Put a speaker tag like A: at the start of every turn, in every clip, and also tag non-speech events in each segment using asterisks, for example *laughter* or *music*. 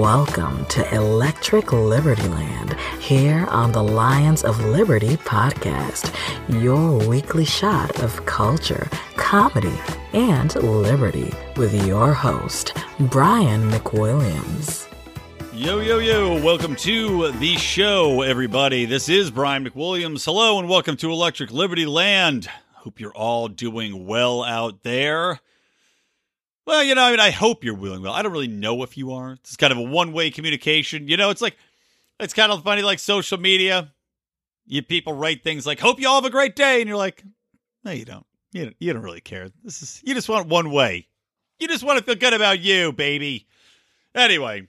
A: Welcome to Electric Liberty Land here on the Lions of Liberty podcast, your weekly shot of culture, comedy, and liberty with your host, Brian McWilliams.
B: Yo, yo, yo, welcome to the show, everybody. This is Brian McWilliams. Hello, and welcome to Electric Liberty Land. Hope you're all doing well out there. Well, you know, I mean, I hope you're doing well. I don't really know if you are. It's kind of a one way communication. You know, it's like, it's kind of funny, like social media. You people write things like, hope you all have a great day. And you're like, no, you don't. You don't, you don't really care. This is, you just want one way. You just want to feel good about you, baby. Anyway,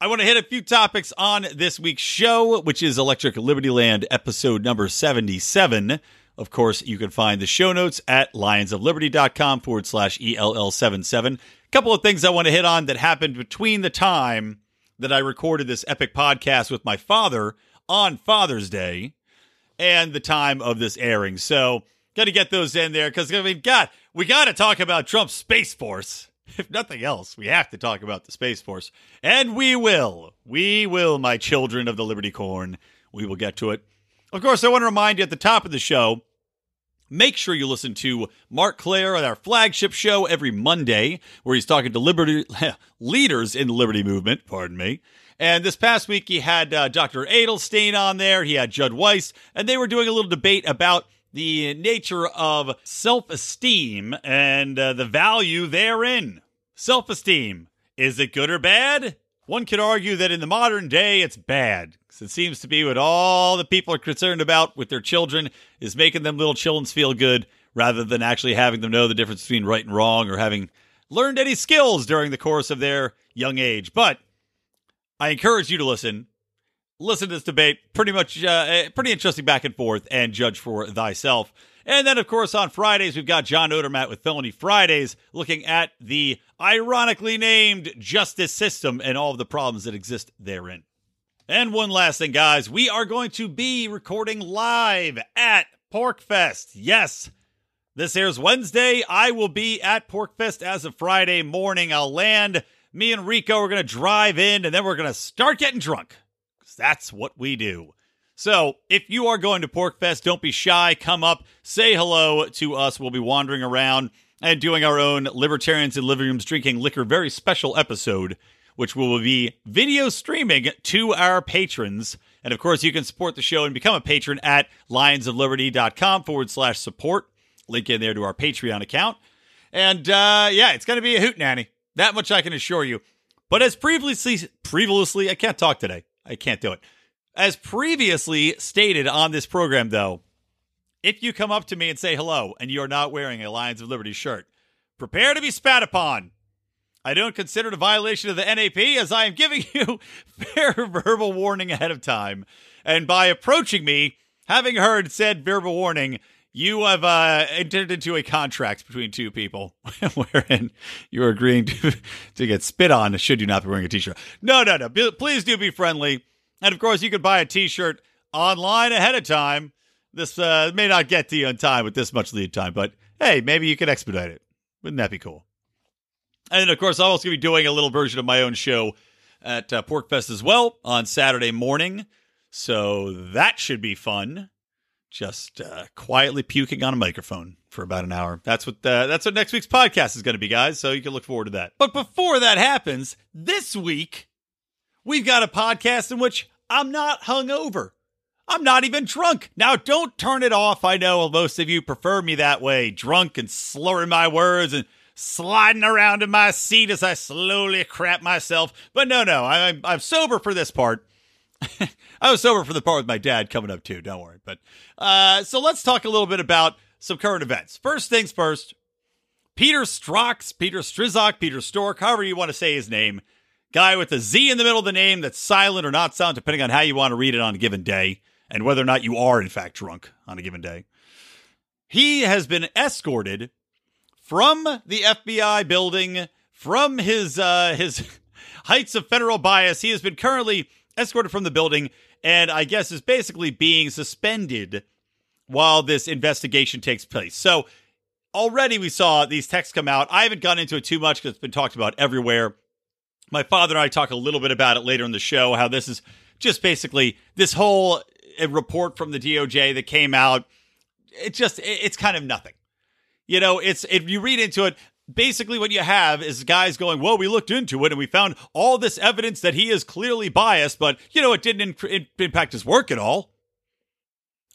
B: I want to hit a few topics on this week's show, which is Electric Liberty Land episode number 77. Of course, you can find the show notes at lionsofliberty.com forward slash ELL77. A couple of things I want to hit on that happened between the time that I recorded this epic podcast with my father on Father's Day and the time of this airing. So, got to get those in there because mean, God, we got to talk about Trump's Space Force. *laughs* If nothing else, we have to talk about the Space Force. And we will. We will, my children of the Liberty Corn. We will get to it. Of course, I want to remind you at the top of the show Make sure you listen to Marc Clair on our flagship show every Monday, where he's talking to liberty *laughs* leaders in the liberty movement. Pardon me. And this past week, he had uh, Dr. Adelstein on there. He had Judd Weiss, and they were doing a little debate about the nature of self esteem and uh, the value therein. Self esteem. Is it good or bad? One could argue that in the modern day, it's bad. Because it seems to be what all the people are concerned about with their children is making them little children feel good rather than actually having them know the difference between right and wrong or having learned any skills during the course of their young age. But I encourage you to listen. Listen to this debate. Pretty much, uh, pretty interesting back and forth and judge for thyself. And then, of course, on Fridays, we've got John Odermatt with Felony Fridays looking at the ironically named justice system and all of the problems that exist therein. And one last thing, guys, we are going to be recording live at PorcFest. Yes, this airs Wednesday. I will be at PorcFest as of Friday morning. I'll land. Me and Rico are going to drive in and then we're going to start getting drunk. Because that's what we do. So, if you are going to PorcFest, don't be shy. Come up, say hello to us. We'll be wandering around and doing our own Libertarians in Living Rooms Drinking Liquor very special episode, which will be video streaming to our patrons. And of course, you can support the show and become a patron at lionsofliberty.com forward slash support. Link in there to our Patreon account. And uh, yeah, it's going to be a hoot nanny. That much I can assure you. But as previously, previously, I can't talk today. I can't do it. As previously stated on this program, though, if you come up to me and say hello and you're not wearing a Lions of Liberty shirt, prepare to be spat upon. I don't consider it a violation of the NAP as I am giving *laughs* you fair verbal warning ahead of time. And by approaching me, having heard said verbal warning, you have uh, entered into a contract between two people *laughs* wherein you're agreeing to, *laughs* to get spit on should you not be wearing a t-shirt. No, no, no. Please do be friendly. And of course, you can buy a t-shirt online ahead of time. This uh, may not get to you on time with this much lead time, but hey, maybe you can expedite it. Wouldn't that be cool? And then, of course, I'm also going to be doing a little version of my own show at uh, PorcFest as well on Saturday morning. So that should be fun. Just uh, quietly puking on a microphone for about an hour. That's what uh, that's what next week's podcast is going to be, guys. So you can look forward to that. But before that happens, this week we've got a podcast in which I'm not hungover. I'm not even drunk. Now, don't turn it off. I know most of you prefer me that way, drunk and slurring my words and sliding around in my seat as I slowly crap myself. But no, no, I'm, I'm sober for this part. *laughs* I was sober for the part with my dad coming up too. Don't worry. But uh, so let's talk a little bit about some current events. First things first. Peter Strzok, Peter Strizok, Peter Stork, however you want to say his name, guy with a Z in the middle of the name that's silent or not silent, depending on how you want to read it on a given day and whether or not you are, in fact, drunk on a given day. He has been escorted from the FBI building, from his uh, his *laughs* heights of federal bias. He has been currently escorted from the building, and I guess is basically being suspended while this investigation takes place. So already we saw these texts come out. I haven't gone into it too much because it's been talked about everywhere. My father and I talk a little bit about it later in the show, how this is just basically this whole uh, report from the DOJ that came out. It just, it's kind of nothing. You know, it's if you read into it, basically what you have is guys going, "Well, we looked into it and we found all this evidence that he is clearly biased, but you know, it didn't impact his work at all."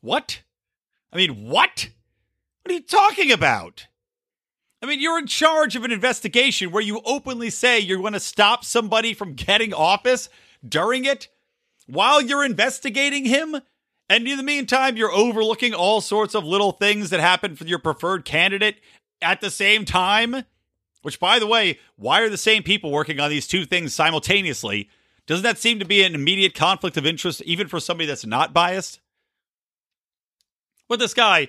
B: What? I mean, what? What are you talking about? I mean, you're in charge of an investigation where you openly say you're going to stop somebody from getting office during it while you're investigating him. And in the meantime, you're overlooking all sorts of little things that happen for your preferred candidate at the same time. Which, by the way, why are the same people working on these two things simultaneously? Doesn't that seem to be an immediate conflict of interest, even for somebody that's not biased? But this guy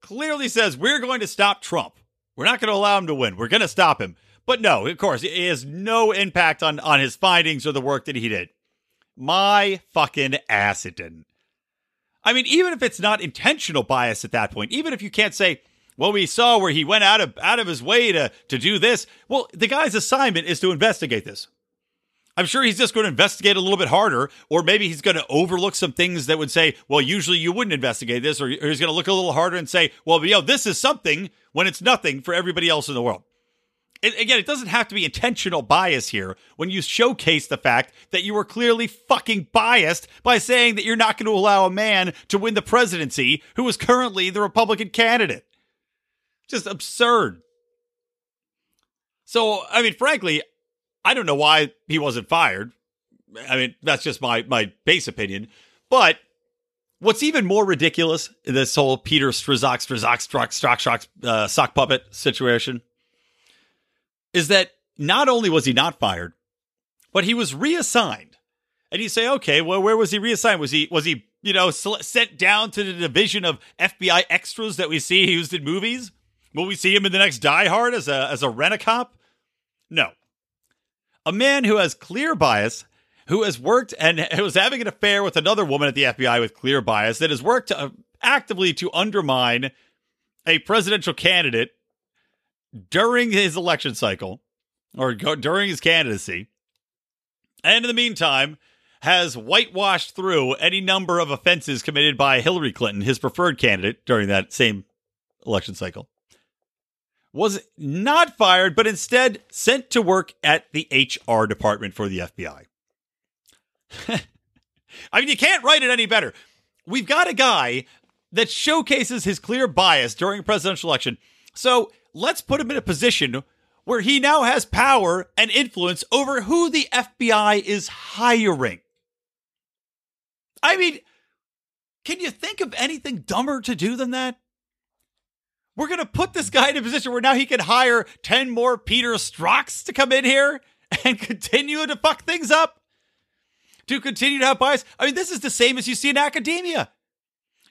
B: clearly says, We're going to stop Trump. We're not going to allow him to win. We're going to stop him. But no, of course, it has no impact on, on his findings or the work that he did. My fucking ass, it didn't. I mean, even if it's not intentional bias at that point, even if you can't say, well, we saw where he went out of out of his way to to do this. Well, the guy's assignment is to investigate this. I'm sure he's just going to investigate a little bit harder, or maybe he's going to overlook some things that would say, well, usually you wouldn't investigate this, or, he's going to look a little harder and say, well, you know, this is something when it's nothing for everybody else in the world. Again, it doesn't have to be intentional bias here when you showcase the fact that you were clearly fucking biased by saying that you're not going to allow a man to win the presidency who is currently the Republican candidate. Just absurd. So, I mean, frankly, I don't know why he wasn't fired. I mean, that's just my my base opinion. But what's even more ridiculous this whole Peter Strzok, Strzok, Strzok, Strzok, uh, sock puppet situation is that not only was he not fired, but he was reassigned. And you say, okay, well, where was he reassigned? Was he was he you know sent down to the division of FBI extras that we see used in movies? Will we see him in the next Die Hard as a as a rent a cop? No, a man who has clear bias, who has worked and *laughs* was having an affair with another woman at the FBI with clear bias, that has worked to, uh, actively to undermine a presidential candidate during his election cycle or go, during his candidacy. And in the meantime, has whitewashed through any number of offenses committed by Hillary Clinton, his preferred candidate during that same election cycle was not fired, but instead sent to work at the HR department for the FBI. *laughs* I mean, you can't write it any better. We've got a guy that showcases his clear bias during a presidential election. So let's put him in a position where he now has power and influence over who the FBI is hiring. I mean, can you think of anything dumber to do than that? We're going to put this guy in a position where now he can hire 10 more Peter Strocks to come in here *laughs* and continue to fuck things up, to continue to have bias. I mean, this is the same as you see in academia.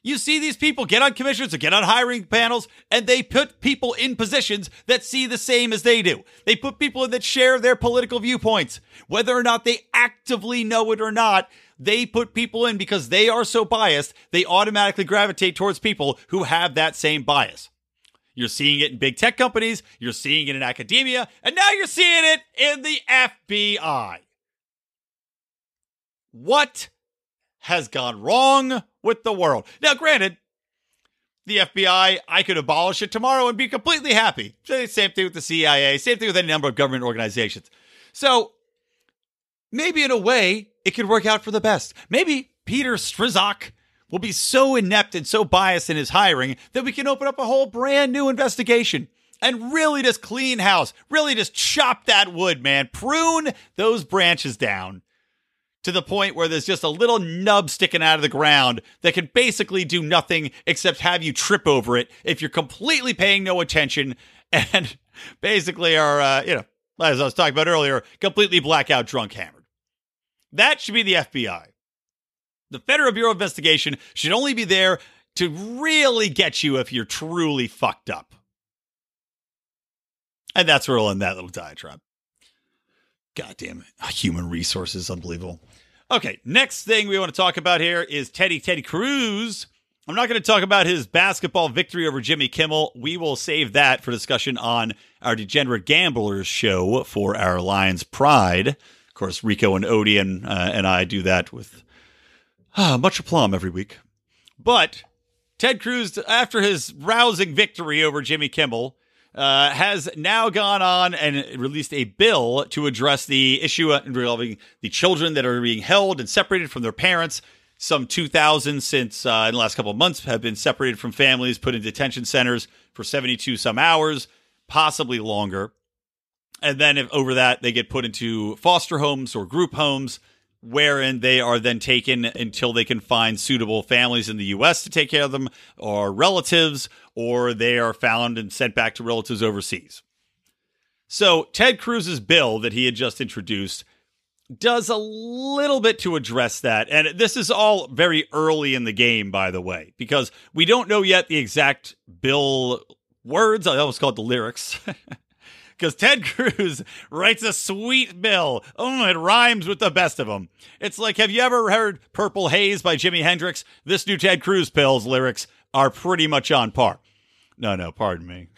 B: You see these people get on commissions or get on hiring panels, and they put people in positions that see the same as they do. They put people in that share their political viewpoints. Whether or not they actively know it or not, they put people in because they are so biased, they automatically gravitate towards people who have that same bias. You're seeing it in big tech companies, you're seeing it in academia, and now you're seeing it in the FBI. What has gone wrong with the world? Now, granted, the FBI, I could abolish it tomorrow and be completely happy. Same thing with the CIA, same thing with any number of government organizations. So maybe in a way, it could work out for the best. Maybe Peter Strzok will be so inept and so biased in his hiring that we can open up a whole brand new investigation and really just clean house, really just chop that wood, man, prune those branches down to the point where there's just a little nub sticking out of the ground that can basically do nothing except have you trip over it if you're completely paying no attention *laughs* and basically are, uh, you know, as I was talking about earlier, completely blackout drunk hammered. That should be the FBI. The Federal Bureau of Investigation should only be there to really get you if you're truly fucked up. And that's where we'll end that little diatribe. God damn it. Human resources, unbelievable. Okay, next thing we want to talk about here is Teddy Teddy Cruz. I'm not going to talk about his basketball victory over Jimmy Kimmel. We will save that for discussion on our Degenerate Gamblers show for our Lions Pride. Of course, Rico and Odie and, uh, and I do that with much aplomb every week. But Ted Cruz, after his rousing victory over Jimmy Kimmel, uh, has now gone on and released a bill to address the issue involving the children that are being held and separated from their parents. Some 2,000 since uh, in the last couple of months have been separated from families, put in detention centers for 72 some hours, possibly longer. And then if over that, they get put into foster homes or group homes wherein they are then taken until they can find suitable families in the U.S. to take care of them or relatives, or they are found and sent back to relatives overseas. So, Ted Cruz's bill that he had just introduced does a little bit to address that. And this is all very early in the game, by the way, because we don't know yet the exact bill words. I almost called the lyrics. *laughs* because Ted *laughs* Cruz writes a sweet bill. Oh, it rhymes with the best of them. It's like, have you ever heard Purple Haze by Jimi Hendrix? This new Ted Cruz bill's lyrics are pretty much on par. No, no, pardon me.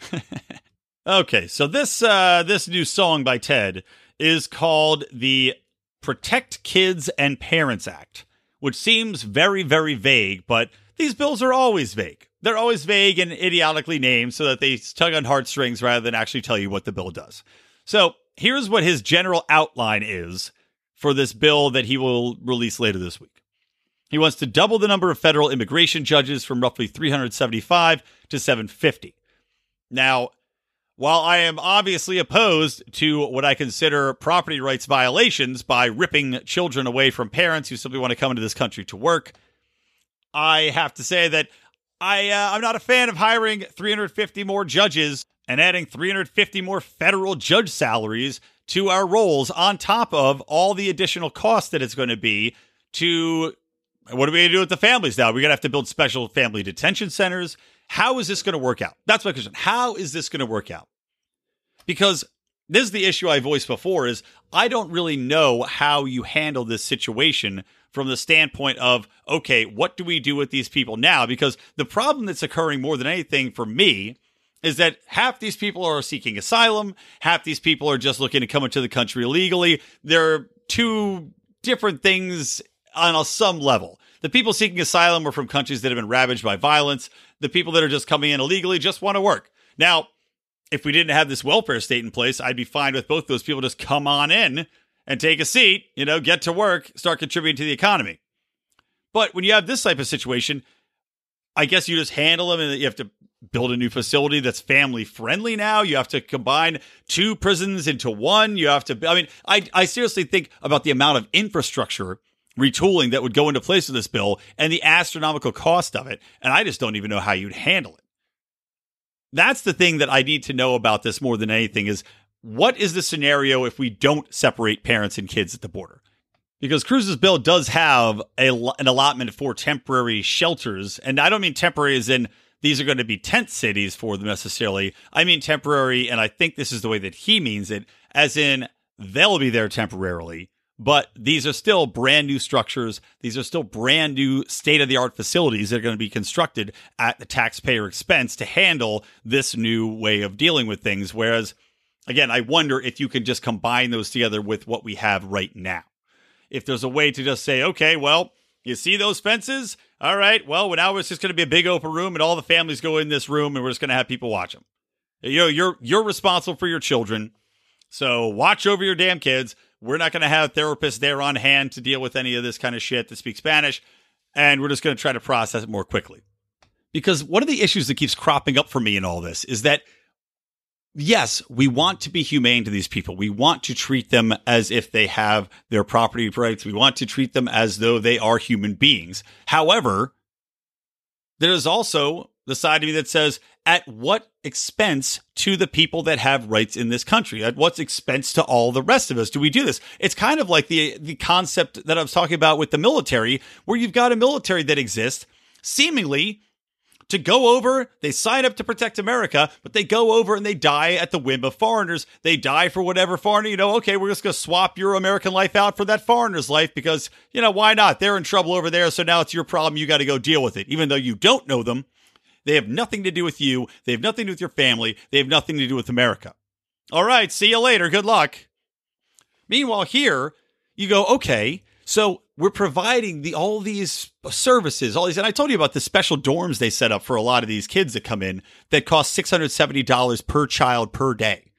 B: *laughs* okay, so this uh, this new song by Ted is called the Protect Kids and Parents Act, which seems very, very vague, but these bills are always vague. They're always vague and idiotically named so that they tug on heartstrings rather than actually tell you what the bill does. So here's what his general outline is for this bill that he will release later this week. He wants to double the number of federal immigration judges from roughly 375 to 750. Now, while I am obviously opposed to what I consider property rights violations by ripping children away from parents who simply want to come into this country to work, I have to say that I uh, I'm not a fan of hiring 350 more judges and adding 350 more federal judge salaries to our roles on top of all the additional cost that it's going to be to what are we going to do with the families now? We're going to have to build special family detention centers. How is this going to work out? That's my question. How is this going to work out? Because this is the issue I voiced before is I don't really know how you handle this situation from the standpoint of, okay, what do we do with these people now? Because the problem that's occurring more than anything for me is that half these people are seeking asylum, half these people are just looking to come into the country illegally. They're two different things on a some level. The people seeking asylum are from countries that have been ravaged by violence. The people that are just coming in illegally just want to work. Now, if we didn't have this welfare state in place, I'd be fine with both those people just come on in and take a seat, you know, get to work, start contributing to the economy. But when you have this type of situation, I guess you just handle them and you have to build a new facility that's family friendly now. You have to combine two prisons into one. You have to, I mean, I, I seriously think about the amount of infrastructure retooling that would go into place with this bill and the astronomical cost of it. And I just don't even know how you'd handle it. That's the thing that I need to know about this more than anything is what is the scenario if we don't separate parents and kids at the border? Because Cruz's bill does have a, an allotment for temporary shelters. And I don't mean temporary as in these are going to be tent cities for them necessarily. I mean temporary, and I think this is the way that he means it, as in they'll be there temporarily, but these are still brand new structures. These are still brand new state of the art facilities that are going to be constructed at the taxpayer expense to handle this new way of dealing with things. Whereas Again, I wonder if you can just combine those together with what we have right now. If there's a way to just say, okay, well, you see those fences? All right, well, now it's just going to be a big open room, and all the families go in this room, and we're just going to have people watch them. You know, you're you're responsible for your children, so watch over your damn kids. We're not going to have therapists there on hand to deal with any of this kind of shit that speak Spanish, and we're just going to try to process it more quickly. Because one of the issues that keeps cropping up for me in all this is that yes, we want to be humane to these people. We want to treat them as if they have their property rights. We want to treat them as though they are human beings. However, there is also the side of me that says at what expense to the people that have rights in this country? At what expense to all the rest of us do we do this? It's kind of like the the concept that I was talking about with the military, where you've got a military that exists seemingly to go over, they sign up to protect America, but they go over and they die at the whim of foreigners. They die for whatever foreigner, you know, okay, we're just going to swap your American life out for that foreigner's life because, you know, why not? They're in trouble over there, so now it's your problem. You got to go deal with it. Even though you don't know them, they have nothing to do with you. They have nothing to do with your family. They have nothing to do with America. All right, see you later. Good luck. Meanwhile, here, you go, okay, so we're providing the all these services, all these, and I told you about the special dorms they set up for a lot of these kids that come in that cost six hundred seventy dollars per child per day,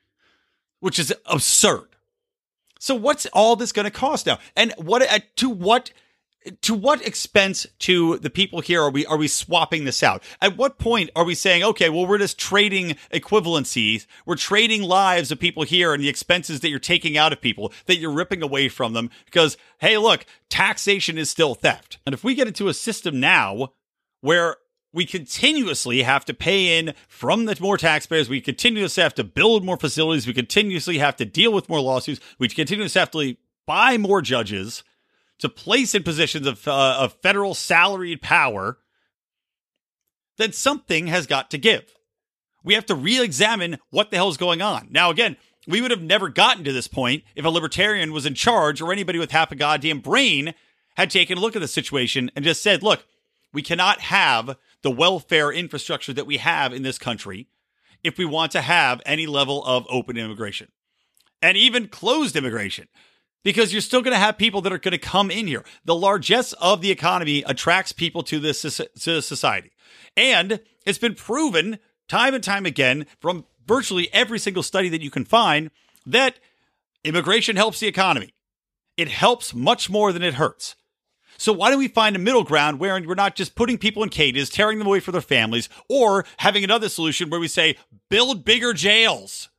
B: which is absurd. So what's all this going to cost now? And what uh, to what to what expense to the people here are we are we swapping this out? At what point are we saying, okay, well, we're just trading equivalencies. We're trading lives of people here and the expenses that you're taking out of people that you're ripping away from them because, hey, look, taxation is still theft. And if we get into a system now where we continuously have to pay in from the more taxpayers. We continuously have to build more facilities. We continuously have to deal with more lawsuits. We continuously have to buy more judges to place in positions of, uh, of federal salaried power, then something has got to give. We have to re examine what the hell is going on. Now, again, we would have never gotten to this point if a libertarian was in charge or anybody with half a goddamn brain had taken a look at the situation and just said, look, we cannot have the welfare infrastructure that we have in this country if we want to have any level of open immigration and even closed immigration because you're still going to have people that are going to come in here. The largesse of the economy attracts people to this to society. And it's been proven time and time again from virtually every single study that you can find that immigration helps the economy. It helps much more than it hurts. So why don't we find a middle ground where we're not just putting people in cages, tearing them away from their families, or having another solution where we say build bigger jails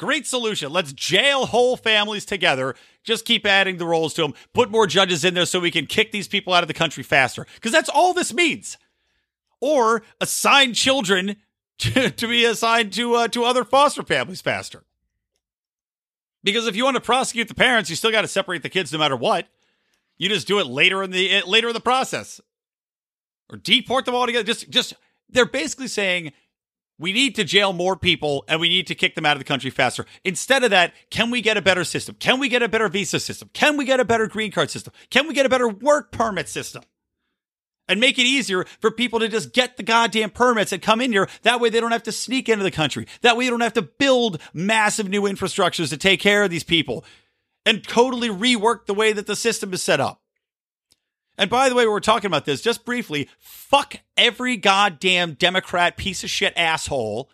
B: Great solution. Let's jail whole families together. Just keep adding the roles to them. Put more judges in there so we can kick these people out of the country faster. Because that's all this means. Or assign children *laughs* to, to be assigned to uh, to other foster families faster. Because if you want to prosecute the parents, you still got to separate the kids no matter what. You just do it later in the later in the process, or deport them all together. Just just they're basically saying we need to jail more people and we need to kick them out of the country faster. Instead of that, can we get a better system? Can we get a better visa system? Can we get a better green card system? Can we get a better work permit system? And make it easier for people to just get the goddamn permits and come in here. That way they don't have to sneak into the country. That way you don't have to build massive new infrastructures to take care of these people and totally rework the way that the system is set up. And by the way, we're talking about this just briefly. Fuck every goddamn Democrat piece of shit asshole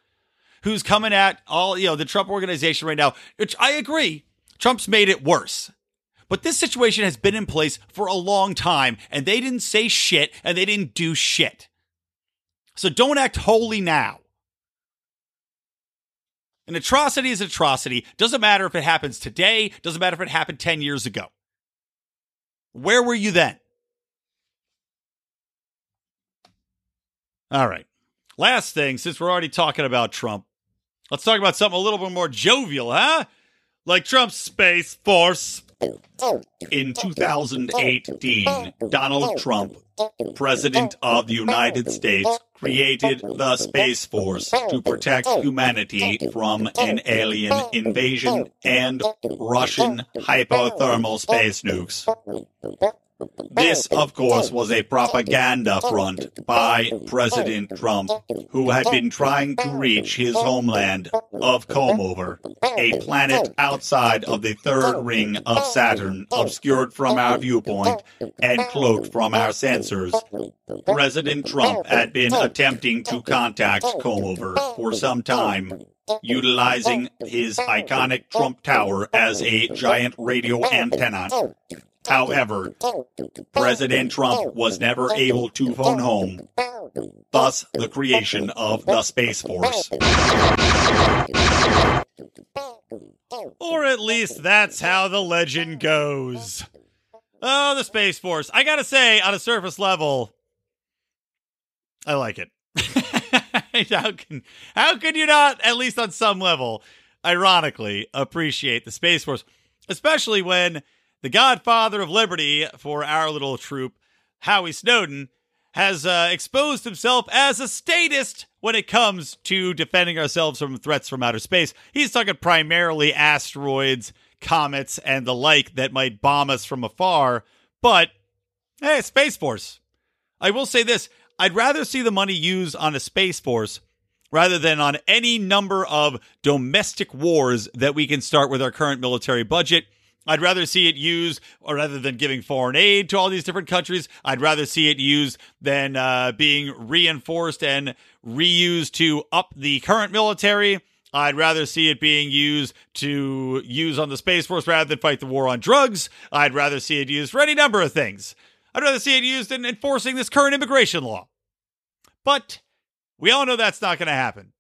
B: who's coming at all, you know, the Trump organization right now, which I agree, Trump's made it worse. But this situation has been in place for a long time, and they didn't say shit and they didn't do shit. So don't act holy now. An atrocity is an atrocity. Doesn't matter if it happens today, doesn't matter if it happened 10 years ago. Where were you then? All right. Last thing, since we're already talking about Trump, let's talk about something a little bit more jovial, huh? Like Trump's Space Force. In 2018, Donald Trump, President of the United States, created the Space Force to protect humanity from an alien invasion and Russian hypothermal space nukes. This, of course, was a propaganda front by President Trump, who had been trying to reach his homeland of Comover, a planet outside of the third ring of Saturn, obscured from our viewpoint and cloaked from our sensors. President Trump had been attempting to contact Comover for some time, utilizing his iconic Trump Tower as a giant radio antenna. However, President Trump was never able to phone home, thus the creation of the Space Force. Or at least that's how the legend goes. Oh, the Space Force. I gotta say, on a surface level, I like it. *laughs* How can how could you not, at least on some level, ironically, appreciate the Space Force, especially when the Godfather of Liberty for our little troop, Howie Snowden, has uh, exposed himself as a statist when it comes to defending ourselves from threats from outer space. He's talking primarily asteroids, comets, and the like that might bomb us from afar. But hey, Space Force. I will say this I'd rather see the money used on a Space Force rather than on any number of domestic wars that we can start with our current military budget. I'd rather see it used, or rather than giving foreign aid to all these different countries, I'd rather see it used than uh, being reinforced and reused to up the current military. I'd rather see it being used to use on the Space Force rather than fight the war on drugs. I'd rather see it used for any number of things. I'd rather see it used in enforcing this current immigration law. But we all know that's not going to happen.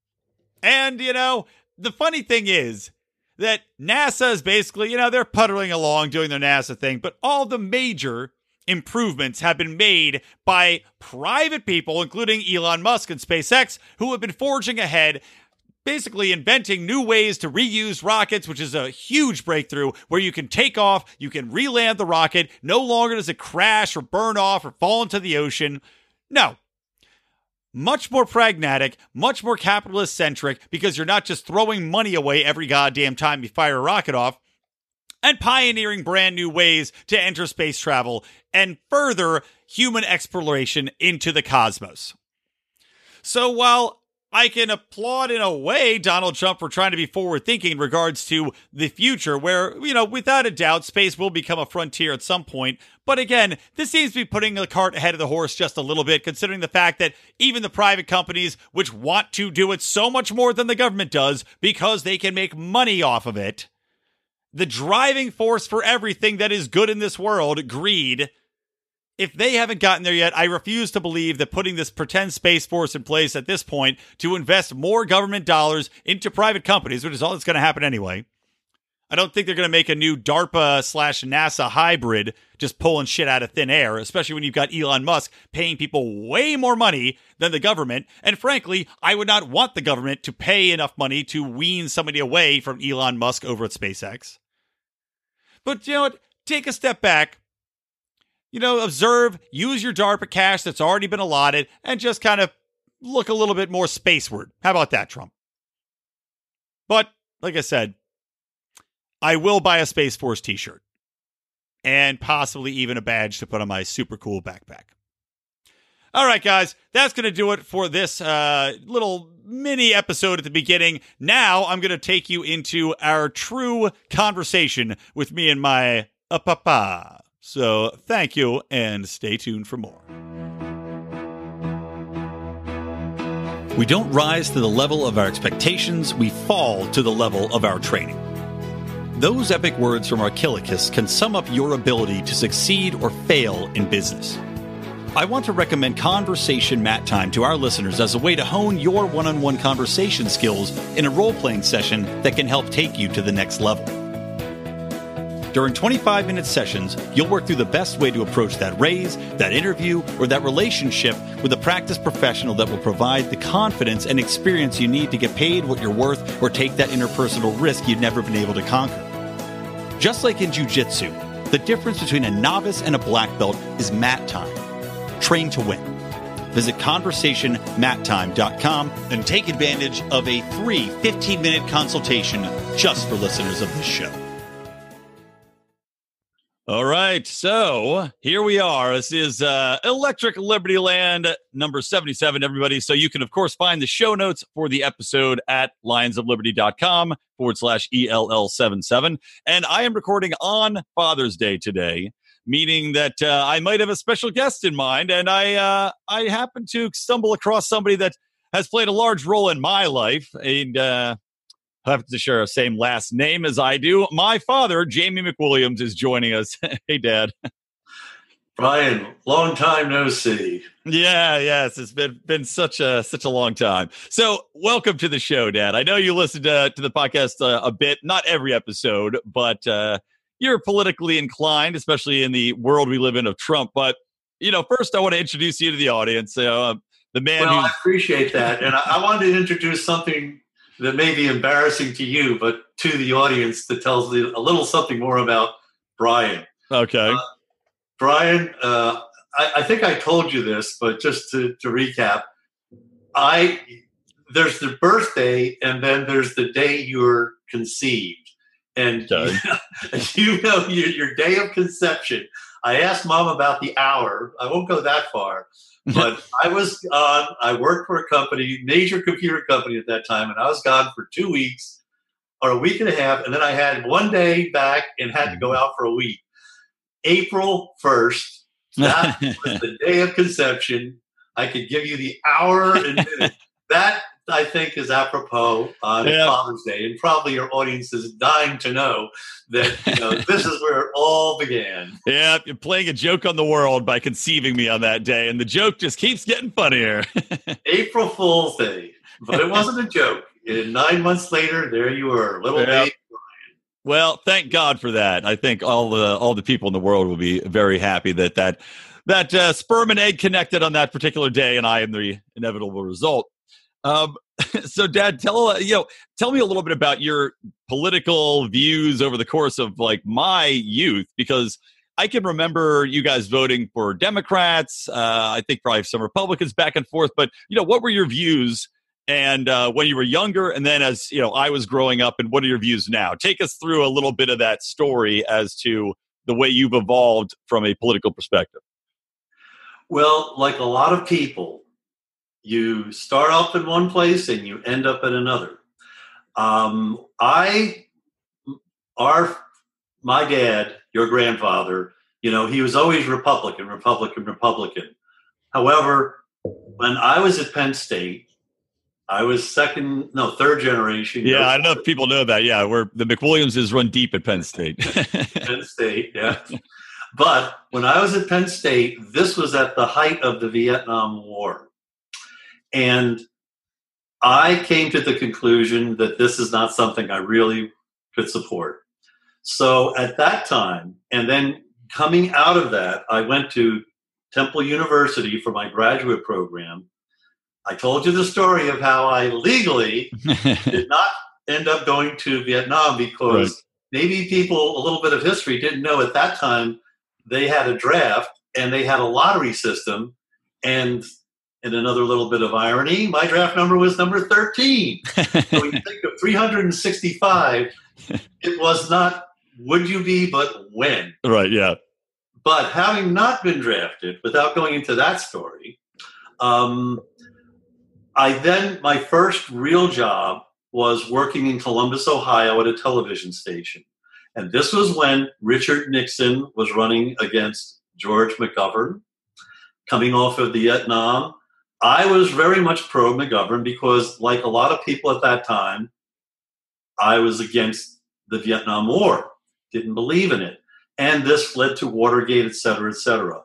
B: And, you know, the funny thing is, that NASA is basically, you know, they're puttering along doing their NASA thing, but all the major improvements have been made by private people, including Elon Musk and SpaceX, who have been forging ahead. Basically, inventing new ways to reuse rockets, which is a huge breakthrough where you can take off, you can re land the rocket. No longer does it crash or burn off or fall into the ocean. No, much more pragmatic, much more capitalist centric because you're not just throwing money away every goddamn time you fire a rocket off and pioneering brand new ways to enter space travel and further human exploration into the cosmos. So while I can applaud in a way Donald Trump for trying to be forward thinking in regards to the future, where, you know, without a doubt, space will become a frontier at some point. But again, this seems to be putting the cart ahead of the horse just a little bit, considering the fact that even the private companies, which want to do it so much more than the government does because they can make money off of it, the driving force for everything that is good in this world, greed, if they haven't gotten there yet, I refuse to believe that putting this pretend Space Force in place at this point to invest more government dollars into private companies, which is all that's going to happen anyway. I don't think they're going to make a new DARPA slash NASA hybrid just pulling shit out of thin air, especially when you've got Elon Musk paying people way more money than the government. And frankly, I would not want the government to pay enough money to wean somebody away from Elon Musk over at SpaceX. But you know what? Take a step back you know, observe, use your DARPA cash that's already been allotted, and just kind of look a little bit more spaceward. How about that, Trump? But like I said, I will buy a Space Force t shirt and possibly even a badge to put on my super cool backpack. All right, guys, that's going to do it for this uh, little mini episode at the beginning. Now I'm going to take you into our true conversation with me and my uh, papa. So thank you and stay tuned for more. We don't rise to the level of our expectations, we fall to the level of our training. Those epic words from Archilochus can sum up your ability to succeed or fail in business. I want to recommend Conversation Mat Time to our listeners as a way to hone your one on one conversation skills in a role playing session that can help take you to the next level. During 25 minute sessions, you'll work through the best way to approach that raise, that interview, or that relationship with a practice professional that will provide the confidence and experience you need to get paid what you're worth or take that interpersonal risk you've never been able to conquer. Just like in jujitsu, the difference between a novice and a black belt is mat time. Train to win. Visit conversationmattime.com and take advantage of a free 15 minute consultation just for listeners of this show. All right. So here we are. This is uh, Electric Liberty Land number 77, everybody. So you can, of course, find the show notes for the episode at lionsofliberty.com forward slash ELL77. And I am recording on Father's Day today, meaning that uh, I might have a special guest in mind. And I, uh, I happen to stumble across somebody that has played a large role in my life. And uh, have to share a same last name as I do. My father, Jamie McWilliams, is joining us. *laughs* hey, Dad.
C: Brian, long time no see.
B: Yeah, yes, it's been been such a such a long time. So, welcome to the show, Dad. I know you listened to, to the podcast uh, a bit, not every episode, but uh, you're politically inclined, especially in the world we live in of Trump. But you know, first, I want to introduce you to the audience. Uh, the man
C: well, I appreciate that, and I, I wanted to introduce something that may be embarrassing to you, but to the audience that tells a little something more about Brian.
B: okay.
C: Uh, Brian, uh, I, I think I told you this, but just to, to recap, I there's the birthday, and then there's the day you're conceived, and
B: Okay. *laughs*
C: you know your, your day of conception. I asked mom about the hour. I won't go that far, but I was on. I worked for a company, major computer company at that time, and I was gone for two weeks or a week and a half, and then I had one day back and had to go out for a week. April first. That was *laughs* the day of conception. I could give you the hour and minute. that I think is apropos on
B: Yeah.
C: Father's Day, and probably your audience is dying to know that you know *laughs* this is where it all began.
B: yeah, you're playing a joke on the world by conceiving me on that day, and the joke just keeps getting funnier. *laughs*
C: April Fool's Day, but it wasn't a joke. And nine months later, there you were, little
B: Yeah.
C: baby.
B: Well, thank God for that. I think all the all the people in the world will be very happy that that that uh, sperm and egg connected on that particular day, and I am the inevitable result. Um, *laughs* so, Dad, tell uh, you know, tell me a little bit about your political views over the course of like my youth, because I can remember you guys voting for Democrats. Uh, I think probably some Republicans back and forth. But you know, what were your views? And uh, when you were younger, and then as you know, I was growing up, and what are your views now? Take us through a little bit of that story as to the way you've evolved from a political perspective.
C: Well, like a lot of people, you start off in one place and you end up at another. Um, I, our, my dad, your grandfather, you know, he was always Republican, Republican, Republican. However, when I was at Penn State, I was second, no, third generation.
B: Yeah, I don't know if people know that. Yeah, where the McWilliams McWilliamses run deep at Penn State. *laughs*
C: Penn State, yeah. But when I was at Penn State, this was at the height of the Vietnam War. And I came to the conclusion that this is not something I really could support. So at that time, and then coming out of that, I went to Temple University for my graduate program. I told you the story of how I legally *laughs* did not end up going to Vietnam because
B: Right.
C: maybe people a little bit of history didn't know at that time they had a draft and they had a lottery system and in another little bit of irony my draft number was number 13 *laughs* so when you think of 365 it was not would you be but when
B: right. Yeah.
C: but having not been drafted, without going into that story, um, I then, my first real job was working in Columbus, Ohio at a television station. And this was when Richard Nixon was running against George McGovern, coming off of the Vietnam. I was very much pro McGovern because, like a lot of people at that time, I was against the Vietnam War, didn't believe in it and this led to Watergate, et cetera, et cetera.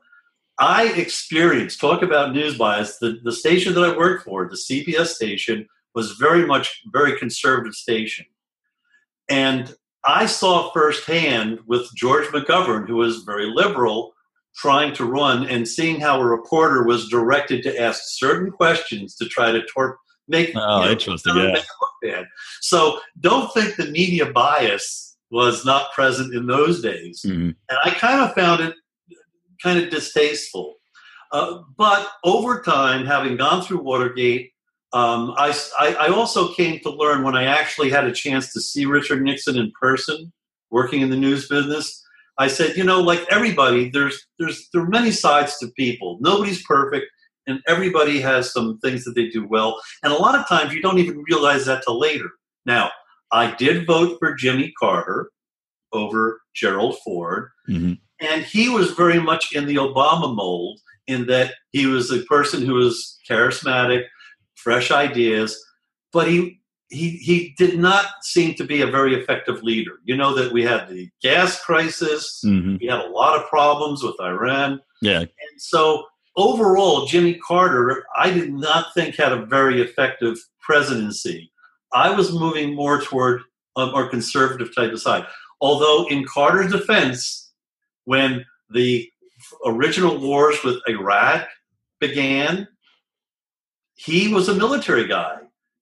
C: I experienced, talk about news bias, the, the station that I worked for, the CBS station, was very much very conservative station. And I saw firsthand with George McGovern, who was very liberal, trying to run and seeing how a reporter was directed to ask certain questions to try to tor- make,
B: Oh,
C: you know,
B: interesting, yeah.
C: it look bad. So don't think the media bias was not present in those days
B: Mhm.
C: and I kind of found it kind of distasteful. Uh, but over time, having gone through Watergate, um, I, I, I also came to learn when I actually had a chance to see Richard Nixon in person, working in the news business. I said, you know, like everybody, there's there's there are many sides to people. Nobody's perfect, and everybody has some things that they do well. And a lot of times, you don't even realize that till later. Now, I did vote for Jimmy Carter over Gerald Ford.
B: Mhm.
C: And he was very much in the Obama mold in that he was a person who was charismatic, fresh ideas, but he he he did not seem to be a very effective leader. You know that we had the gas crisis,
B: Mhm.
C: we had a lot of problems with Iran.
B: Yeah.
C: And so overall, Jimmy Carter, I did not think had a very effective presidency. I was moving more toward a more conservative type of side. Although, in Carter's defense, when the original wars with Iraq began, he was a military guy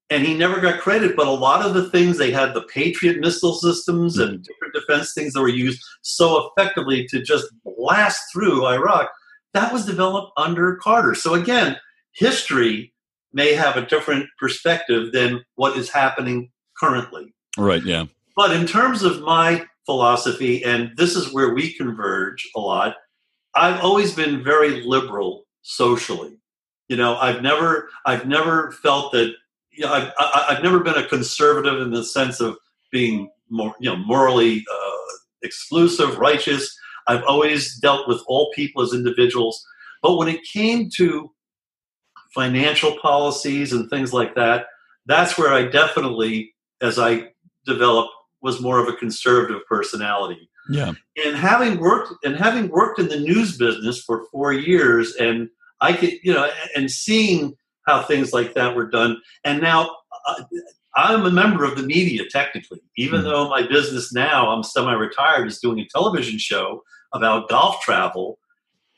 C: and he never got credit. But a lot of the things they had the Patriot missile systems and mm. different defense things that were used so effectively to just blast through Iraq, that was developed under Carter. So again, history may have a different perspective than what is happening currently.
B: Right, yeah.
C: But in terms of my philosophy, and this is where we converge a lot, I've always been very liberal socially. You know, I've never, I've never felt that. You know, I've, I, have never been a conservative in the sense of being more, you know, morally uh, exclusive, righteous. I've always dealt with all people as individuals. But when it came to financial policies and things like that, that's where I definitely, as I developed, was more of a conservative personality.
B: Yeah.
C: And having worked and having worked in the news business for four years, and I could, you know, and seeing how things like that were done, and now. Uh, I'm a member of the media technically, even mm though my business now, I'm semi retired, is doing a television show about golf travel.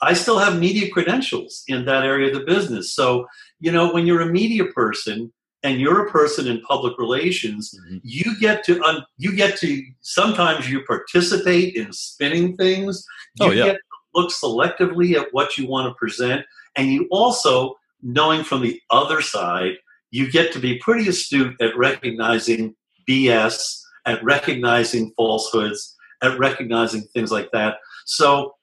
C: I still have media credentials in that area of the business. So, you know, when you're a media person and you're a person in public relations, mm-hmm. you get to un- you get to sometimes you participate in spinning things. You
B: oh, yeah. get to
C: look selectively at what you want to present, and you also knowing from the other side, you get to be pretty astute at recognizing BS, at recognizing falsehoods, at recognizing things like that. So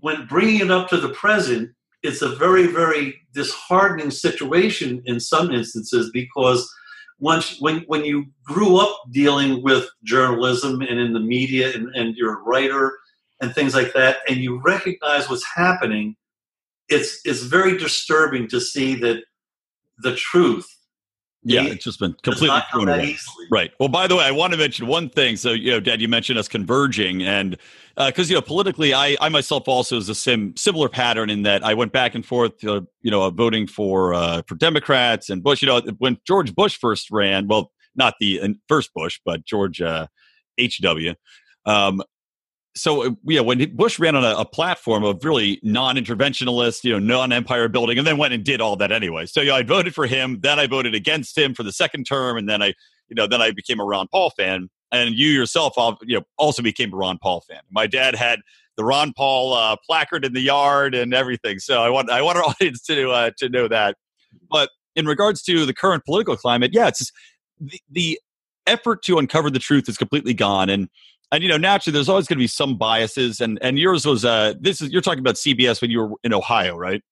C: when bringing it up to the present, it's a very, very disheartening situation in some instances because once when when you grew up dealing with journalism and in the media and, and you're a writer and things like that, and you recognize what's happening, it's it's very disturbing to see that the truth
B: yeah, it's just been completely thrown away. Right. Well, by the way, I want to mention one thing. So, you know, Dad, you mentioned us converging, and because uh, you know, politically, I, I myself also is a sim, similar pattern in that I went back and forth, uh, you know, voting for uh, for Democrats and Bush. You know, when George Bush first ran, well, not the uh, first Bush, but George H. W. Um, so uh, yeah, when Bush ran on a, a, platform of really non-interventionalist, you know, non-empire building, and then went and did all that anyway. So yeah, I voted for him. Then I voted against him for the second term, and then I, you know, then I became a Ron Paul fan. And you yourself, you know, also became a Ron Paul fan. My dad had the Ron Paul uh, placard in the yard and everything. So I want I want our *laughs* audience to uh, to know that. But in regards to the current political climate, yeah, it's just, the, the effort to uncover the truth is completely gone, and and you know naturally there's always going to be some biases and and yours was uh this is you're talking about cbs when you were in ohio right?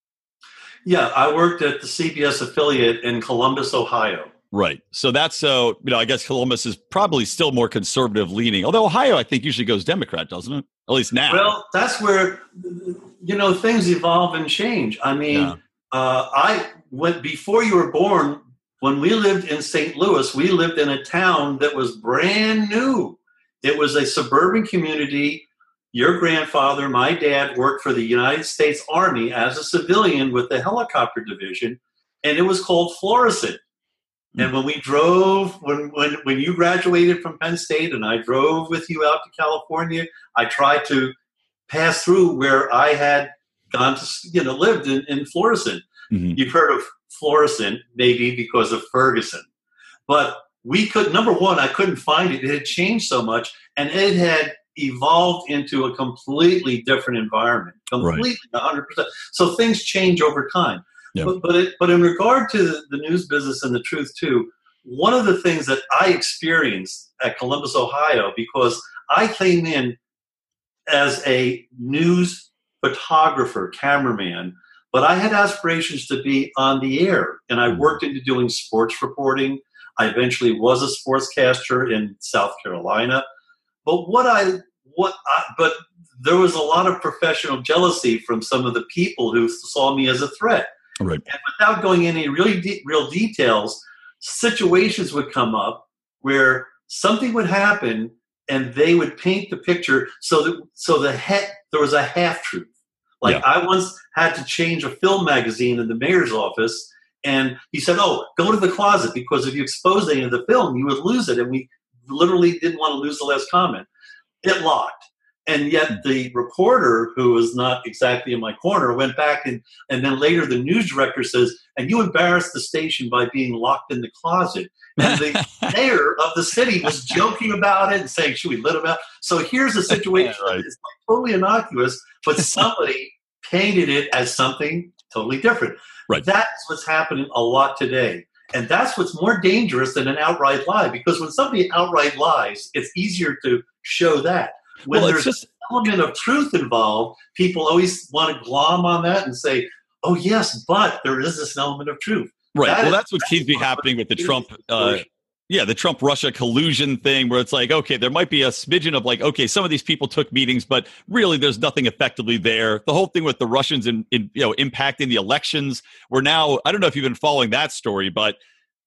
C: Yeah i worked at the cbs affiliate in columbus ohio.
B: Right. So that's so uh, you know i guess columbus is probably still more conservative leaning although ohio i think usually goes democrat doesn't it? At least now.
C: Well that's where you know things evolve and change. I mean yeah. uh, i went before you were born when we lived in st louis we lived in a town that was brand new it was a suburban community. Your grandfather, my dad, worked for the United States Army as a civilian with the helicopter division, and it was called Florissant. And hmm. when we drove, when, when, when you graduated from Penn State and I drove with you out to California, I tried to pass through where I had gone to, you know, lived in, in Florissant. Mm-hmm. You've heard of Florissant, maybe because of Ferguson. But we could number one i couldn't find it it had changed so much and it had evolved into a completely different environment completely right. 100% so things change over time yeah. but but, it, but in regard to the, the news business and the truth too one of the things that i experienced at columbus ohio because i came in as a news photographer cameraman but i had aspirations to be on the air and i mm-hmm. worked into doing sports reporting I eventually was a sportscaster in South Carolina. But what I what I, but there was a lot of professional jealousy from some of the people who saw me as a threat.
B: Right.
C: And without going into really de- real details, situations would come up where something would happen and they would paint the picture so that so the he- there was a half truth. Like yeah. I once had to change a film magazine in the mayor's office and he said, "Oh, go to the closet because if you expose any of the film, you would lose it." And we literally didn't want to lose the last comment. It locked. And yet hmm. the reporter, who was not exactly in my corner, went back and, and then later the news director says, and you embarrassed the station by being locked in the closet. And the *laughs* mayor of the city was joking about it and saying, should we let him out? So here's a *laughs* situation
B: Right.
C: that is like totally innocuous, but *laughs* somebody painted it as something totally different.
B: Right.
C: That's what's happening a lot today. And that's what's more dangerous than an outright lie because when somebody outright lies, it's easier to show that. When
B: well,
C: there's
B: just
C: an element of truth involved, people always want to glom on that and say, oh, yes, but there is this element of truth.
B: right.
C: that
B: well,
C: is-
B: that's what seems to be happening with the Trump. Uh. Yeah, the Trump Russia collusion thing, where it's like, okay, there might be a smidgen of like, okay, some of these people took meetings, but really, there's nothing effectively there. The whole thing with the Russians in, in you know impacting the elections. We're now, I don't know if you've been following that story, but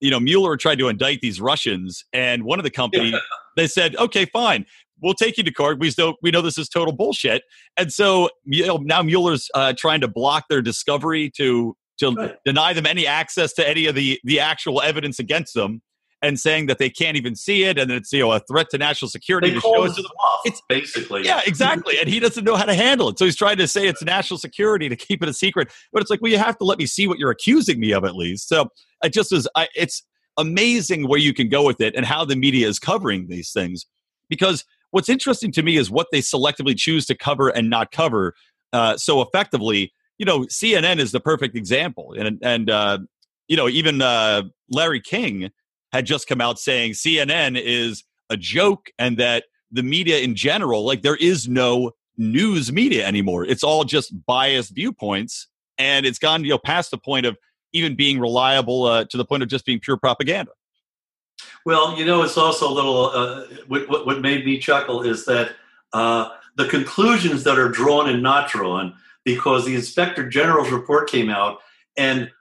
B: you know, Mueller tried to indict these Russians, and one of the company they said, okay, fine. We'll take you to court. We know we know this is total bullshit, and so you know, now Mueller's uh, trying to block their discovery to to
C: Right.
B: deny them any access to any of the the actual evidence against them, and saying that they can't even see it, and it's you know a threat to national security
C: They
B: to show
C: it
B: to
C: bluff,
B: It's-
C: basically.
B: Yeah, exactly. And he doesn't know how to handle it. So he's trying to say it's national security to keep it a secret. But it's like, well, you have to let me see what you're accusing me of at least. So it just is, I, it's amazing where you can go with it and how the media is covering these things. Because what's interesting to me is what they selectively choose to cover and not cover uh, so effectively. You know, CNN is the perfect example. And, and uh, you know, even uh, Larry King had just come out saying CNN is a joke and that the media in general, like there is no news media anymore. It's all just biased viewpoints, and it's gone you know past the point of even being reliable uh, to the point of just being pure propaganda.
C: Well, you know, it's also a little. Uh, what, what made me chuckle is that uh, the conclusions that are drawn and not drawn, because the inspector general's report came out, and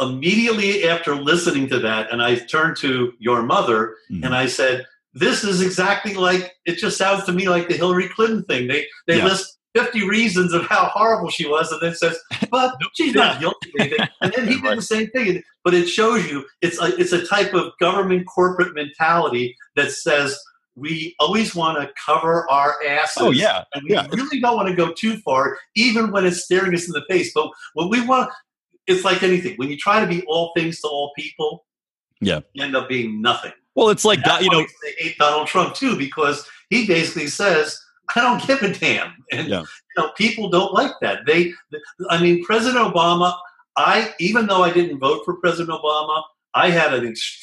C: immediately after listening to that, and I turned to your mother
B: Mhm.
C: and I said, "This is exactly like it. Just sounds to me like the Hillary Clinton thing. They they
B: Yeah.
C: list." 50 reasons of how horrible she was, and then says, "But she's not guilty of anything." And then he *laughs* did the same thing. But it shows you it's a, it's a type of government corporate mentality that says we always want to cover our asses.
B: Oh yeah,
C: and we
B: yeah.
C: really don't want to go too far, even when it's staring us in the face. But when we want, it's like anything. When you try to be all things to all people,
B: Yeah.
C: you end up being nothing.
B: Well, it's like
C: That's
B: you know,
C: they hate Donald Trump too, because he basically says, "I don't give a damn," and
B: Yeah.
C: you know, people don't like that. They, I mean, President Obama. I, even though I didn't vote for President Obama, I had an ext-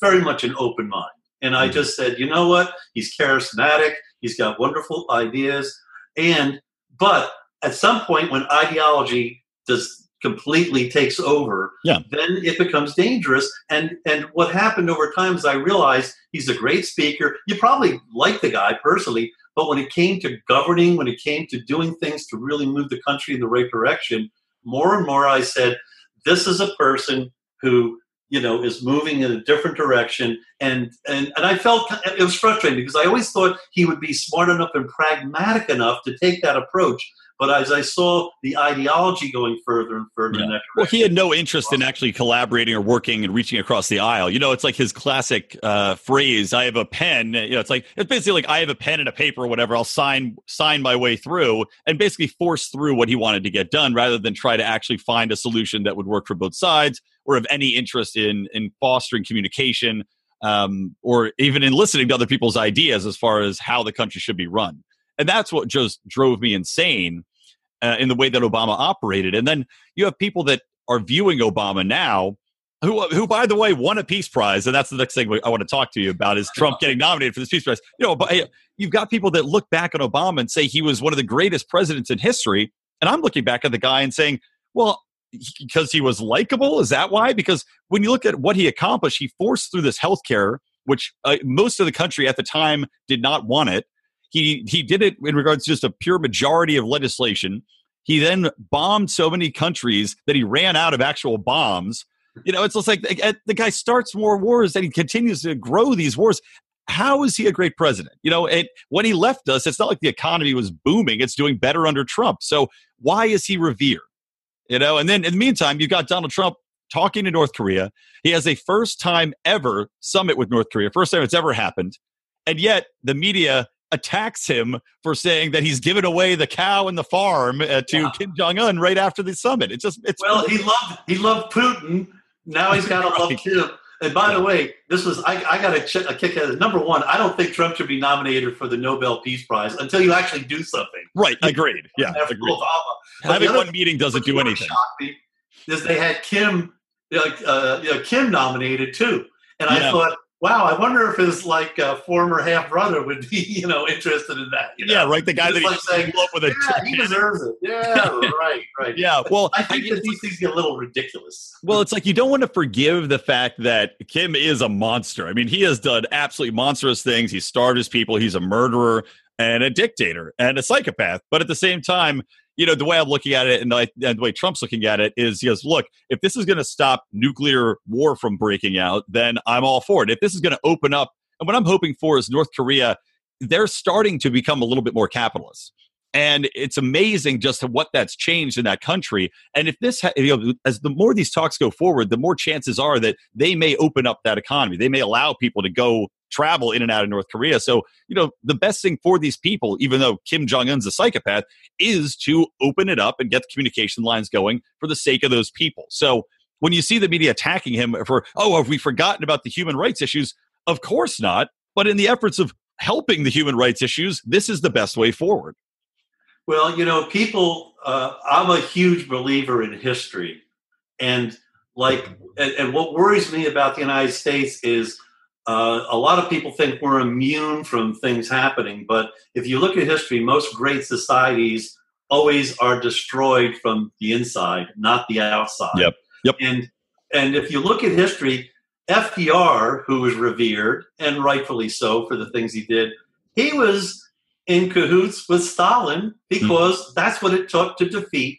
C: very much an open mind, and I
B: Mhm.
C: just said, you know what? He's charismatic. He's got wonderful ideas, and but at some point when ideology just completely takes over,
B: Yeah.
C: then it becomes dangerous. And and what happened over time is I realized he's a great speaker. You probably like the guy personally, but when it came to governing, when it came to doing things to really move the country in the right direction, more and more I said, this is a person who you know is moving in a different direction and and and I felt it was frustrating because I always thought he would be smart enough and pragmatic enough to take that approach but as I saw the ideology going further and further in
B: Yeah.
C: that
B: well, he had no interest in actually collaborating or working and reaching across the aisle. You know, it's like his classic uh, phrase: "I have a pen." You know, it's like it's basically like I have a pen and a paper or whatever. I'll sign sign my way through and basically force through what he wanted to get done, rather than try to actually find a solution that would work for both sides or have any interest in in fostering communication um, or even in listening to other people's ideas as far as how the country should be run. And that's what just drove me insane uh, in the way that Obama operated. And then you have people that are viewing Obama now, who, who by the way, won a Peace Prize, and that's the next thing I want to talk to you about is *laughs* Trump getting nominated for this Peace Prize. You know, but you've got people that look back on Obama and say he was one of the greatest presidents in history, and I'm looking back at the guy and saying, well. Because he was likable, is that why? Because when you look at what he accomplished, he forced through this health care, which uh, most of the country at the time did not want it. He he did it in regards to just a pure majority of legislation. He then bombed so many countries that he ran out of actual bombs. You know, it's just like the guy starts more wars and he continues to grow these wars. How is he a great president? You know, and when he left us, it's not like the economy was booming. It's doing better under Trump. So why is he revered? You know, and then in the meantime, you've got Donald Trump talking to North Korea. He has a first time ever summit with North Korea, first time it's ever happened. And yet the media attacks him for saying that he's given away the cow and the farm uh, to yeah. Kim Jong Un right after the summit. It's just it's
C: well, he loved he loved Putin. Now he's got to *laughs* right. love Kim. And by the way, this was I, I got a, ch- a kick at it. Number one, I don't think Trump should be nominated for the Nobel Peace Prize until you actually do something.
B: Right, agreed. Yeah, agreed. Having one meeting doesn't do anything.
C: Is they had Kim, like uh, you know, Kim nominated too, and I thought wow, I wonder if his like uh, former half brother would be, *laughs* you know, interested in that. You know?
B: Yeah, right. The guy that like he saying, up with a
C: yeah, he deserves it. *laughs* Yeah, right, right.
B: yeah, well,
C: I think I, that these things get a little ridiculous.
B: Well, it's like you don't want to forgive the fact that Kim is a monster. I mean, he has done absolutely monstrous things. He starved his people. He's a murderer and a dictator and a psychopath. But at the same time, you know, the way I'm looking at it and the, and the way Trump's looking at it is he goes, look, if this is going to stop nuclear war from breaking out, then I'm all for it. If this is going to open up, and what I'm hoping for is North Korea, they're starting to become a little bit more capitalist. And it's amazing just what that's changed in that country. And if this, ha- you know, as the more these talks go forward, the more chances are that they may open up that economy. They may allow people to go travel in and out of North Korea. So, you know, the best thing for these people, even though Kim Jong un's a psychopath, is to open it up and get the communication lines going for the sake of those people. So, when you see the media attacking him for, oh, have we forgotten about the human rights issues? Of course not. But in the efforts of helping the human rights issues, this is the best way forward.
C: Well, you know, people, uh, I'm a huge believer in history. And like, and, and what worries me about the United States is uh, a lot of people think we're immune from things happening, but if you look at history, most great societies always are destroyed from the inside, not the outside.
B: Yep. Yep.
C: And and if you look at history, FDR, who was revered and rightfully so for the things he did, he was in cahoots with Stalin because mm. that's what it took to defeat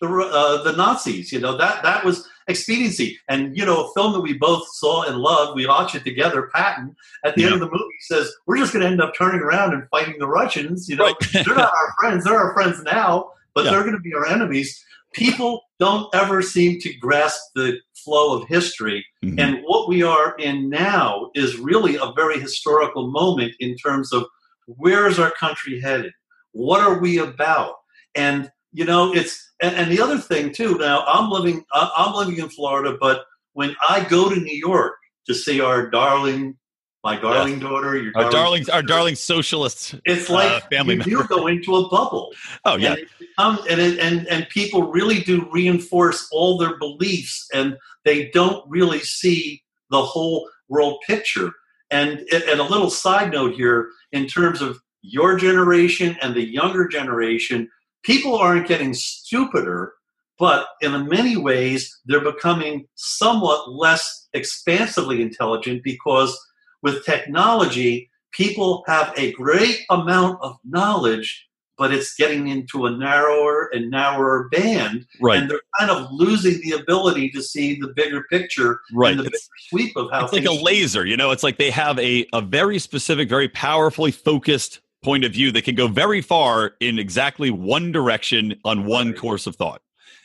C: the uh, the Nazis. You know that that was expediency. And you know, a film that we both saw and loved, we watched it together. Patton at the yeah. end of the movie says, "We're just going to end up turning around and fighting the Russians." You know, right. they're not our friends; they're our friends now, but yeah. they're going to be our enemies. People don't ever seem to grasp the flow of history, mm-hmm. and what we are in now is really a very historical moment in terms of where is our country headed, what are we about, and you know, it's and, and the other thing too. Now I'm living I'm living in Florida, but when I go to New York to see our darling my darling daughter, your
B: our darling, our darling socialists.
C: It's like uh, family you member. do go into a bubble. *laughs*
B: Oh yeah,
C: and and, it, and and people really do reinforce all their beliefs, and they don't really see the whole world picture. And and a little side note here, in terms of your generation and the younger generation, people aren't getting stupider, but in many ways, they're becoming somewhat less expansively intelligent because with technology, people have a great amount of knowledge, but it's getting into a narrower and narrower band.
B: Right.
C: And they're kind of losing the ability to see the bigger picture
B: right.
C: and the
B: it's,
C: bigger sweep of how
B: it's like a laser, you know, it's like they have a, a very specific, very powerfully focused point of view that can go very far in exactly one direction on one course of thought.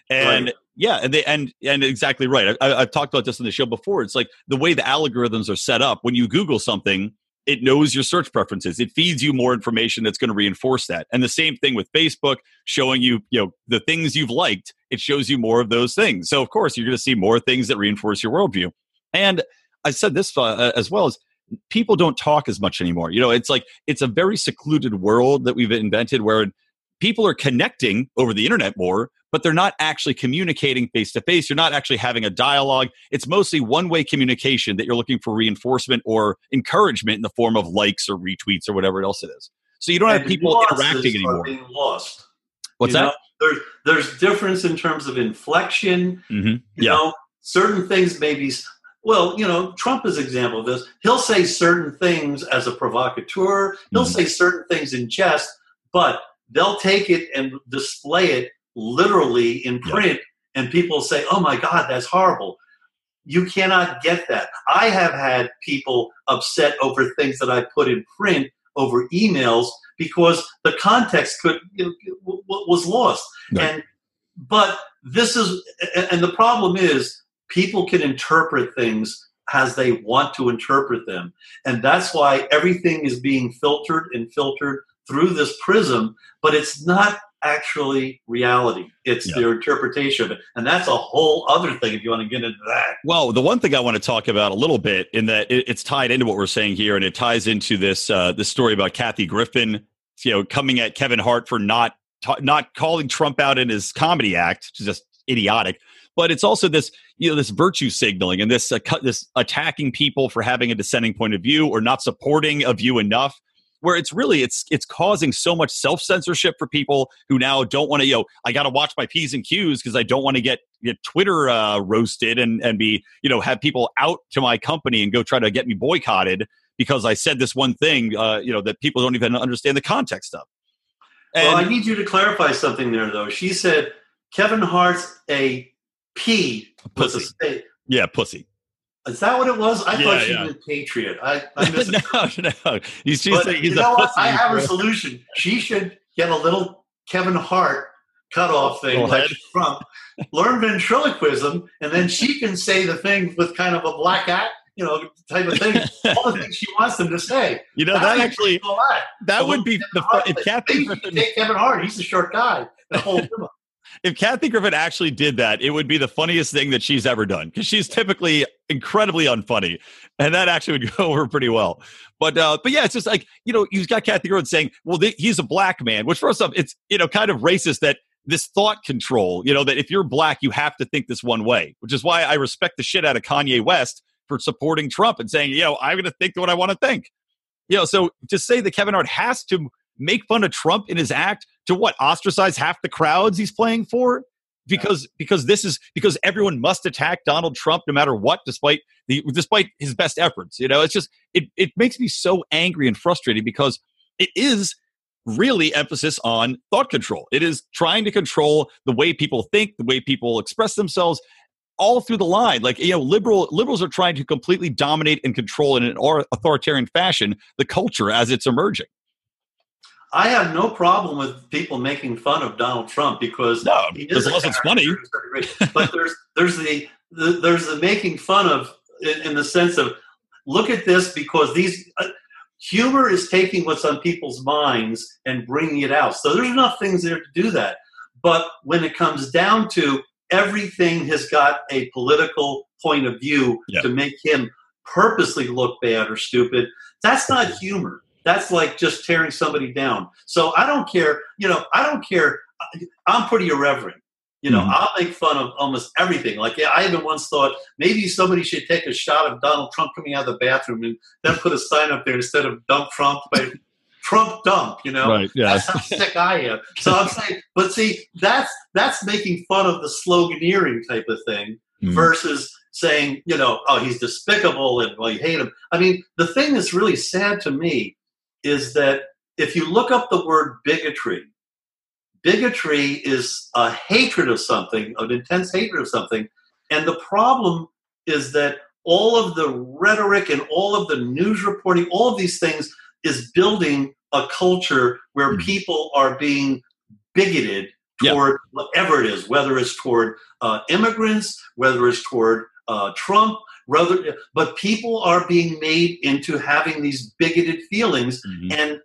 B: And right. yeah, and they and and exactly right. I, have talked about this in the show before. It's like the way the algorithms are set up. When you Google something, it knows your search preferences. It feeds you more information that's going to reinforce that. And the same thing with Facebook, showing you you know the things you've liked. It shows you more of those things. So of course you're going to see more things that reinforce your worldview. And I said this uh, as well as people don't talk as much anymore. You know, it's like it's a very secluded world that we've invented where people are connecting over the internet more, but they're not actually communicating face to face. You're not actually having a dialogue. It's mostly one way communication that you're looking for reinforcement or encouragement in the form of likes or retweets or whatever else it is. So you don't and have people interacting anymore.
C: Being lost.
B: What's you that? Know,
C: there's there's difference in terms of inflection.
B: Mm-hmm.
C: You yeah. know, certain things maybe well, you know, Trump is an example of this. He'll say certain things as a provocateur. He'll mm-hmm. say certain things in jest, but they'll take it and display it literally in print, yeah. and people say, "Oh my God, that's horrible." You cannot get that. I have had people upset over things that I put in print over emails because the context could you know, was lost. And but this is and the problem is people can interpret things as they want to interpret them. And that's why everything is being filtered and filtered through this prism, but it's not actually reality. It's
B: Yeah.
C: their interpretation of it. And that's a whole other thing if you want to get into that.
B: Well, the one thing I want to talk about a little bit in that it, it's tied into what we're saying here, and it ties into this uh, this story about Kathy Griffin, you know, coming at Kevin Hart for not ta- not calling Trump out in his comedy act, which is just idiotic. But it's also this you know this virtue signaling and this uh, this attacking people for having a dissenting point of view or not supporting a view enough. Where it's really it's it's causing so much self censorship for people who now don't want to you know I got to watch my p's and q's because I don't want to get get Twitter uh, roasted and and be you know have people out to my company and go try to get me boycotted because I said this one thing uh, you know that people don't even understand the context of. And
C: well, I need you to clarify something there, though. She said Kevin Hart's a P was a
B: Pussy.
C: state.
B: yeah, pussy.
C: Is that what it was? I
B: Yeah,
C: thought she
B: yeah.
C: a patriot. I, I *laughs*
B: no, no, he's
C: But
B: saying he's
C: you
B: a
C: know what?
B: pussy.
C: I have a solution. She should get a little Kevin Hart cutoff thing
B: Little
C: like. Trump, learn ventriloquism, and then she can say the thing with kind of a black act, you know, type of thing. *laughs* All the things she wants them to say.
B: you know
C: How
B: that actually
C: that?
B: that would be
C: Kevin
B: the
C: Hart,
B: if Griffin
C: take Kevin Hart. He's a short guy. The whole. *laughs*
B: if Kathy Griffin actually did that, it would be the funniest thing that she's ever done because she's typically incredibly unfunny, and that actually would *laughs* go over pretty well. But uh, but yeah, it's just like you know, you've got Kathy Griffin saying, "Well, th- he's a black man," which first off, it's you know kind of racist that this thought control, you know, that if you're black, you have to think this one way, which is why I respect the shit out of Kanye West for supporting Trump and saying, you know, I'm going to think what I want to think. You know, so to say that Kevin Hart has to make fun of Trump in his act to what ostracize half the crowds he's playing for? Because because this is because everyone must attack Donald Trump no matter what despite the despite his best efforts you know? It's just it it makes me so angry and frustrated because it is really emphasis on thought control. It is trying to control the way people think the way people express themselves all through the line. Like you know liberal liberals are trying to completely dominate and control in an authoritarian fashion the culture as it's emerging
C: I have no problem with people making fun of Donald Trump because
B: No,
C: he is
B: as
C: a
B: long as it's funny.
C: to a certain degree. but there's *laughs* there's the, the there's the making fun of in, in the sense of look at this because these uh, humor is taking what's on people's minds and bringing it out. So there's enough things there to do that. But when it comes down to everything has got a political point of view
B: Yeah.
C: to make him purposely look bad or stupid. That's not humor. That's like just tearing somebody down. So I don't care. You know, I don't care. I'm pretty irreverent. You know,
B: Mhm.
C: I'll make fun of almost everything. Like, yeah, I even once thought maybe somebody should take a shot of Donald Trump coming out of the bathroom and then put a sign up there instead of dump Trump, but *laughs* Trump dump. You know,
B: right yeah
C: that's how sick I am. So I'm saying, but see, that's that's making fun of the sloganeering type of thing
B: Mhm.
C: versus saying, you know, oh, he's despicable and well, you hate him. I mean, the thing that's really sad to me is that if you look up the word bigotry, bigotry is a hatred of something, an intense hatred of something, and the problem is that all of the rhetoric and all of the news reporting, all of these things is building a culture where
B: Mhm.
C: people are being bigoted toward whatever it is, whether it's toward uh, immigrants, whether it's toward uh, Trump, whether, but people are being made into having these bigoted feelings,
B: Mhm.
C: and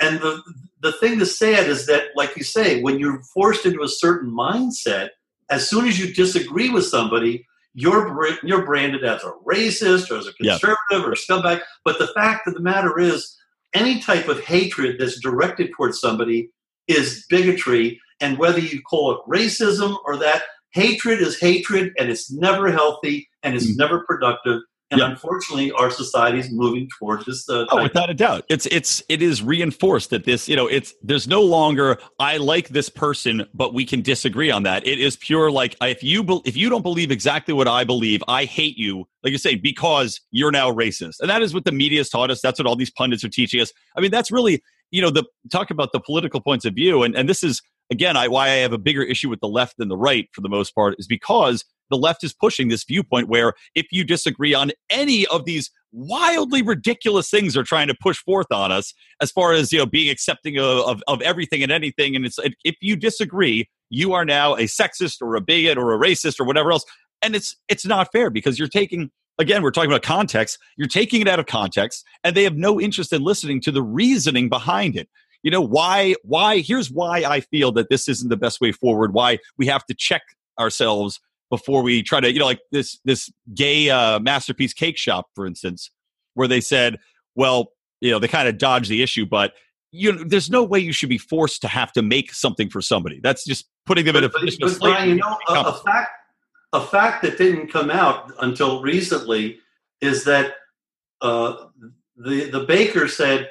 C: and the the thing that's sad is that, like you say, when you're forced into a certain mindset, as soon as you disagree with somebody, you're you're branded as a racist or as a
B: Yeah.
C: conservative or a scumbag. But the fact of the matter is, any type of hatred that's directed towards somebody is bigotry, and whether you call it racism or that, hatred is hatred, and it's never healthy and it's
B: Mm.
C: never productive. And
B: Yeah.
C: unfortunately, our society is moving towards this. Uh,
B: Oh, without a doubt, it's it's it is reinforced that this you know it's there's no longer I like this person, but we can disagree on that. It is pure like if you bel if you don't believe exactly what I believe, I hate you. Like you say, because you're now racist, and that is what the media has taught us. That's what all these pundits are teaching us. I mean, that's really you know the talk about the political points of view, and and this is again I, why I have a bigger issue with the left than the right for the most part is because the left is pushing this viewpoint where if you disagree on any of these wildly ridiculous things they're trying to push forth on us as far as you know being accepting of, of, of everything and anything and it's if you disagree you are now a sexist or a bigot or a racist or whatever else and it's it's not fair because you're taking again, we're talking about context. You're taking it out of context, and they have no interest in listening to the reasoning behind it. You know why? Why? Here's why I feel that this isn't the best way forward. Why we have to check ourselves before we try to, you know, like this this gay uh, masterpiece cake shop, for instance, where they said, well, you know, they kind of dodged the issue, but you know, there's no way you should be forced to have to make something for somebody. That's just putting them
C: but,
B: in a
C: but,
B: position
C: but
B: of slavery.
C: Brian, you know, a, a fact a fact that didn't come out until recently is that uh, the the baker said,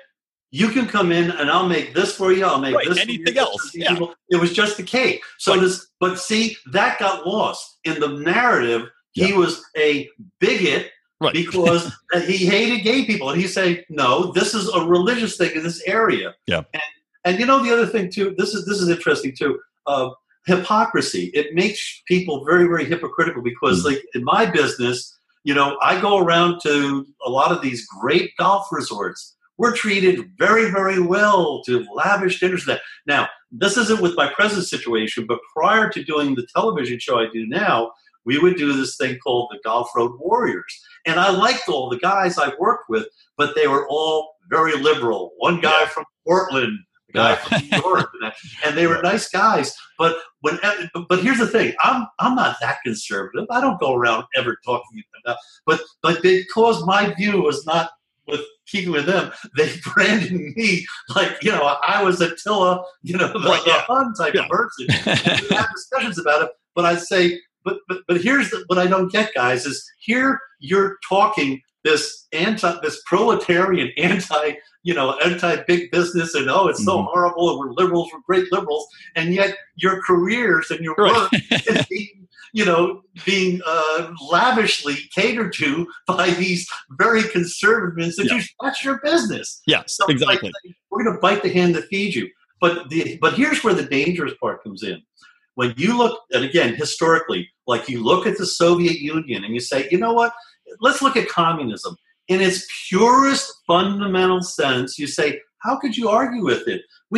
C: "You can come in and I'll make this for you. I'll make
B: Right,
C: this.
B: anything
C: for you,
B: else, yeah.
C: It was just the cake. So
B: Right.
C: this, but see, that got lost in the narrative. He
B: Yeah.
C: was a bigot
B: Right.
C: because *laughs* he hated gay people, and he said, "No, this is a religious thing in this area."
B: Yeah.
C: And and you know the other thing too. This is this is interesting too. Uh, hypocrisy. It makes people very very hypocritical because,
B: Mm.
C: like in my business, you know, I go around to a lot of these great golf resorts. We're treated very very well to lavish dinners. That now this isn't with my present situation, but prior to doing the television show I do now, we would do this thing called the Golf Road Warriors. And I liked all the guys I worked with, but they were all very liberal. One guy
B: Yeah.
C: from Portland, a guy
B: Yeah.
C: from New York, and, they were nice guys. But when, eh, but here's the thing: I'm I'm not that conservative. I don't go around ever talking about. But but because my view was not with keeping with them, they *laughs* branded me like you know I was Attila, you know, the,
B: Right,
C: the. Hun type
B: Yeah.
C: of person. *laughs* We have discussions about it, but I say, but but but here's the, what I don't get, guys, is here you're talking this anti, this proletarian *laughs* anti, you know, anti big business, and oh, it's so
B: Mhm.
C: horrible, and we're liberals, we're great liberals, and yet your careers and your
B: Right.
C: work is being, you know, being uh, lavishly catered to by these very conservative institutions. That's your business.
B: yes,
C: So, like,
B: exactly.
C: we're going to bite the hand that feeds you. But the but here's where the dangerous part comes in. When you look, and again, historically, like you look at the Soviet Union and you say, you know what? Let's look at communism in its purest fundamental sense. You say, how could you argue with it?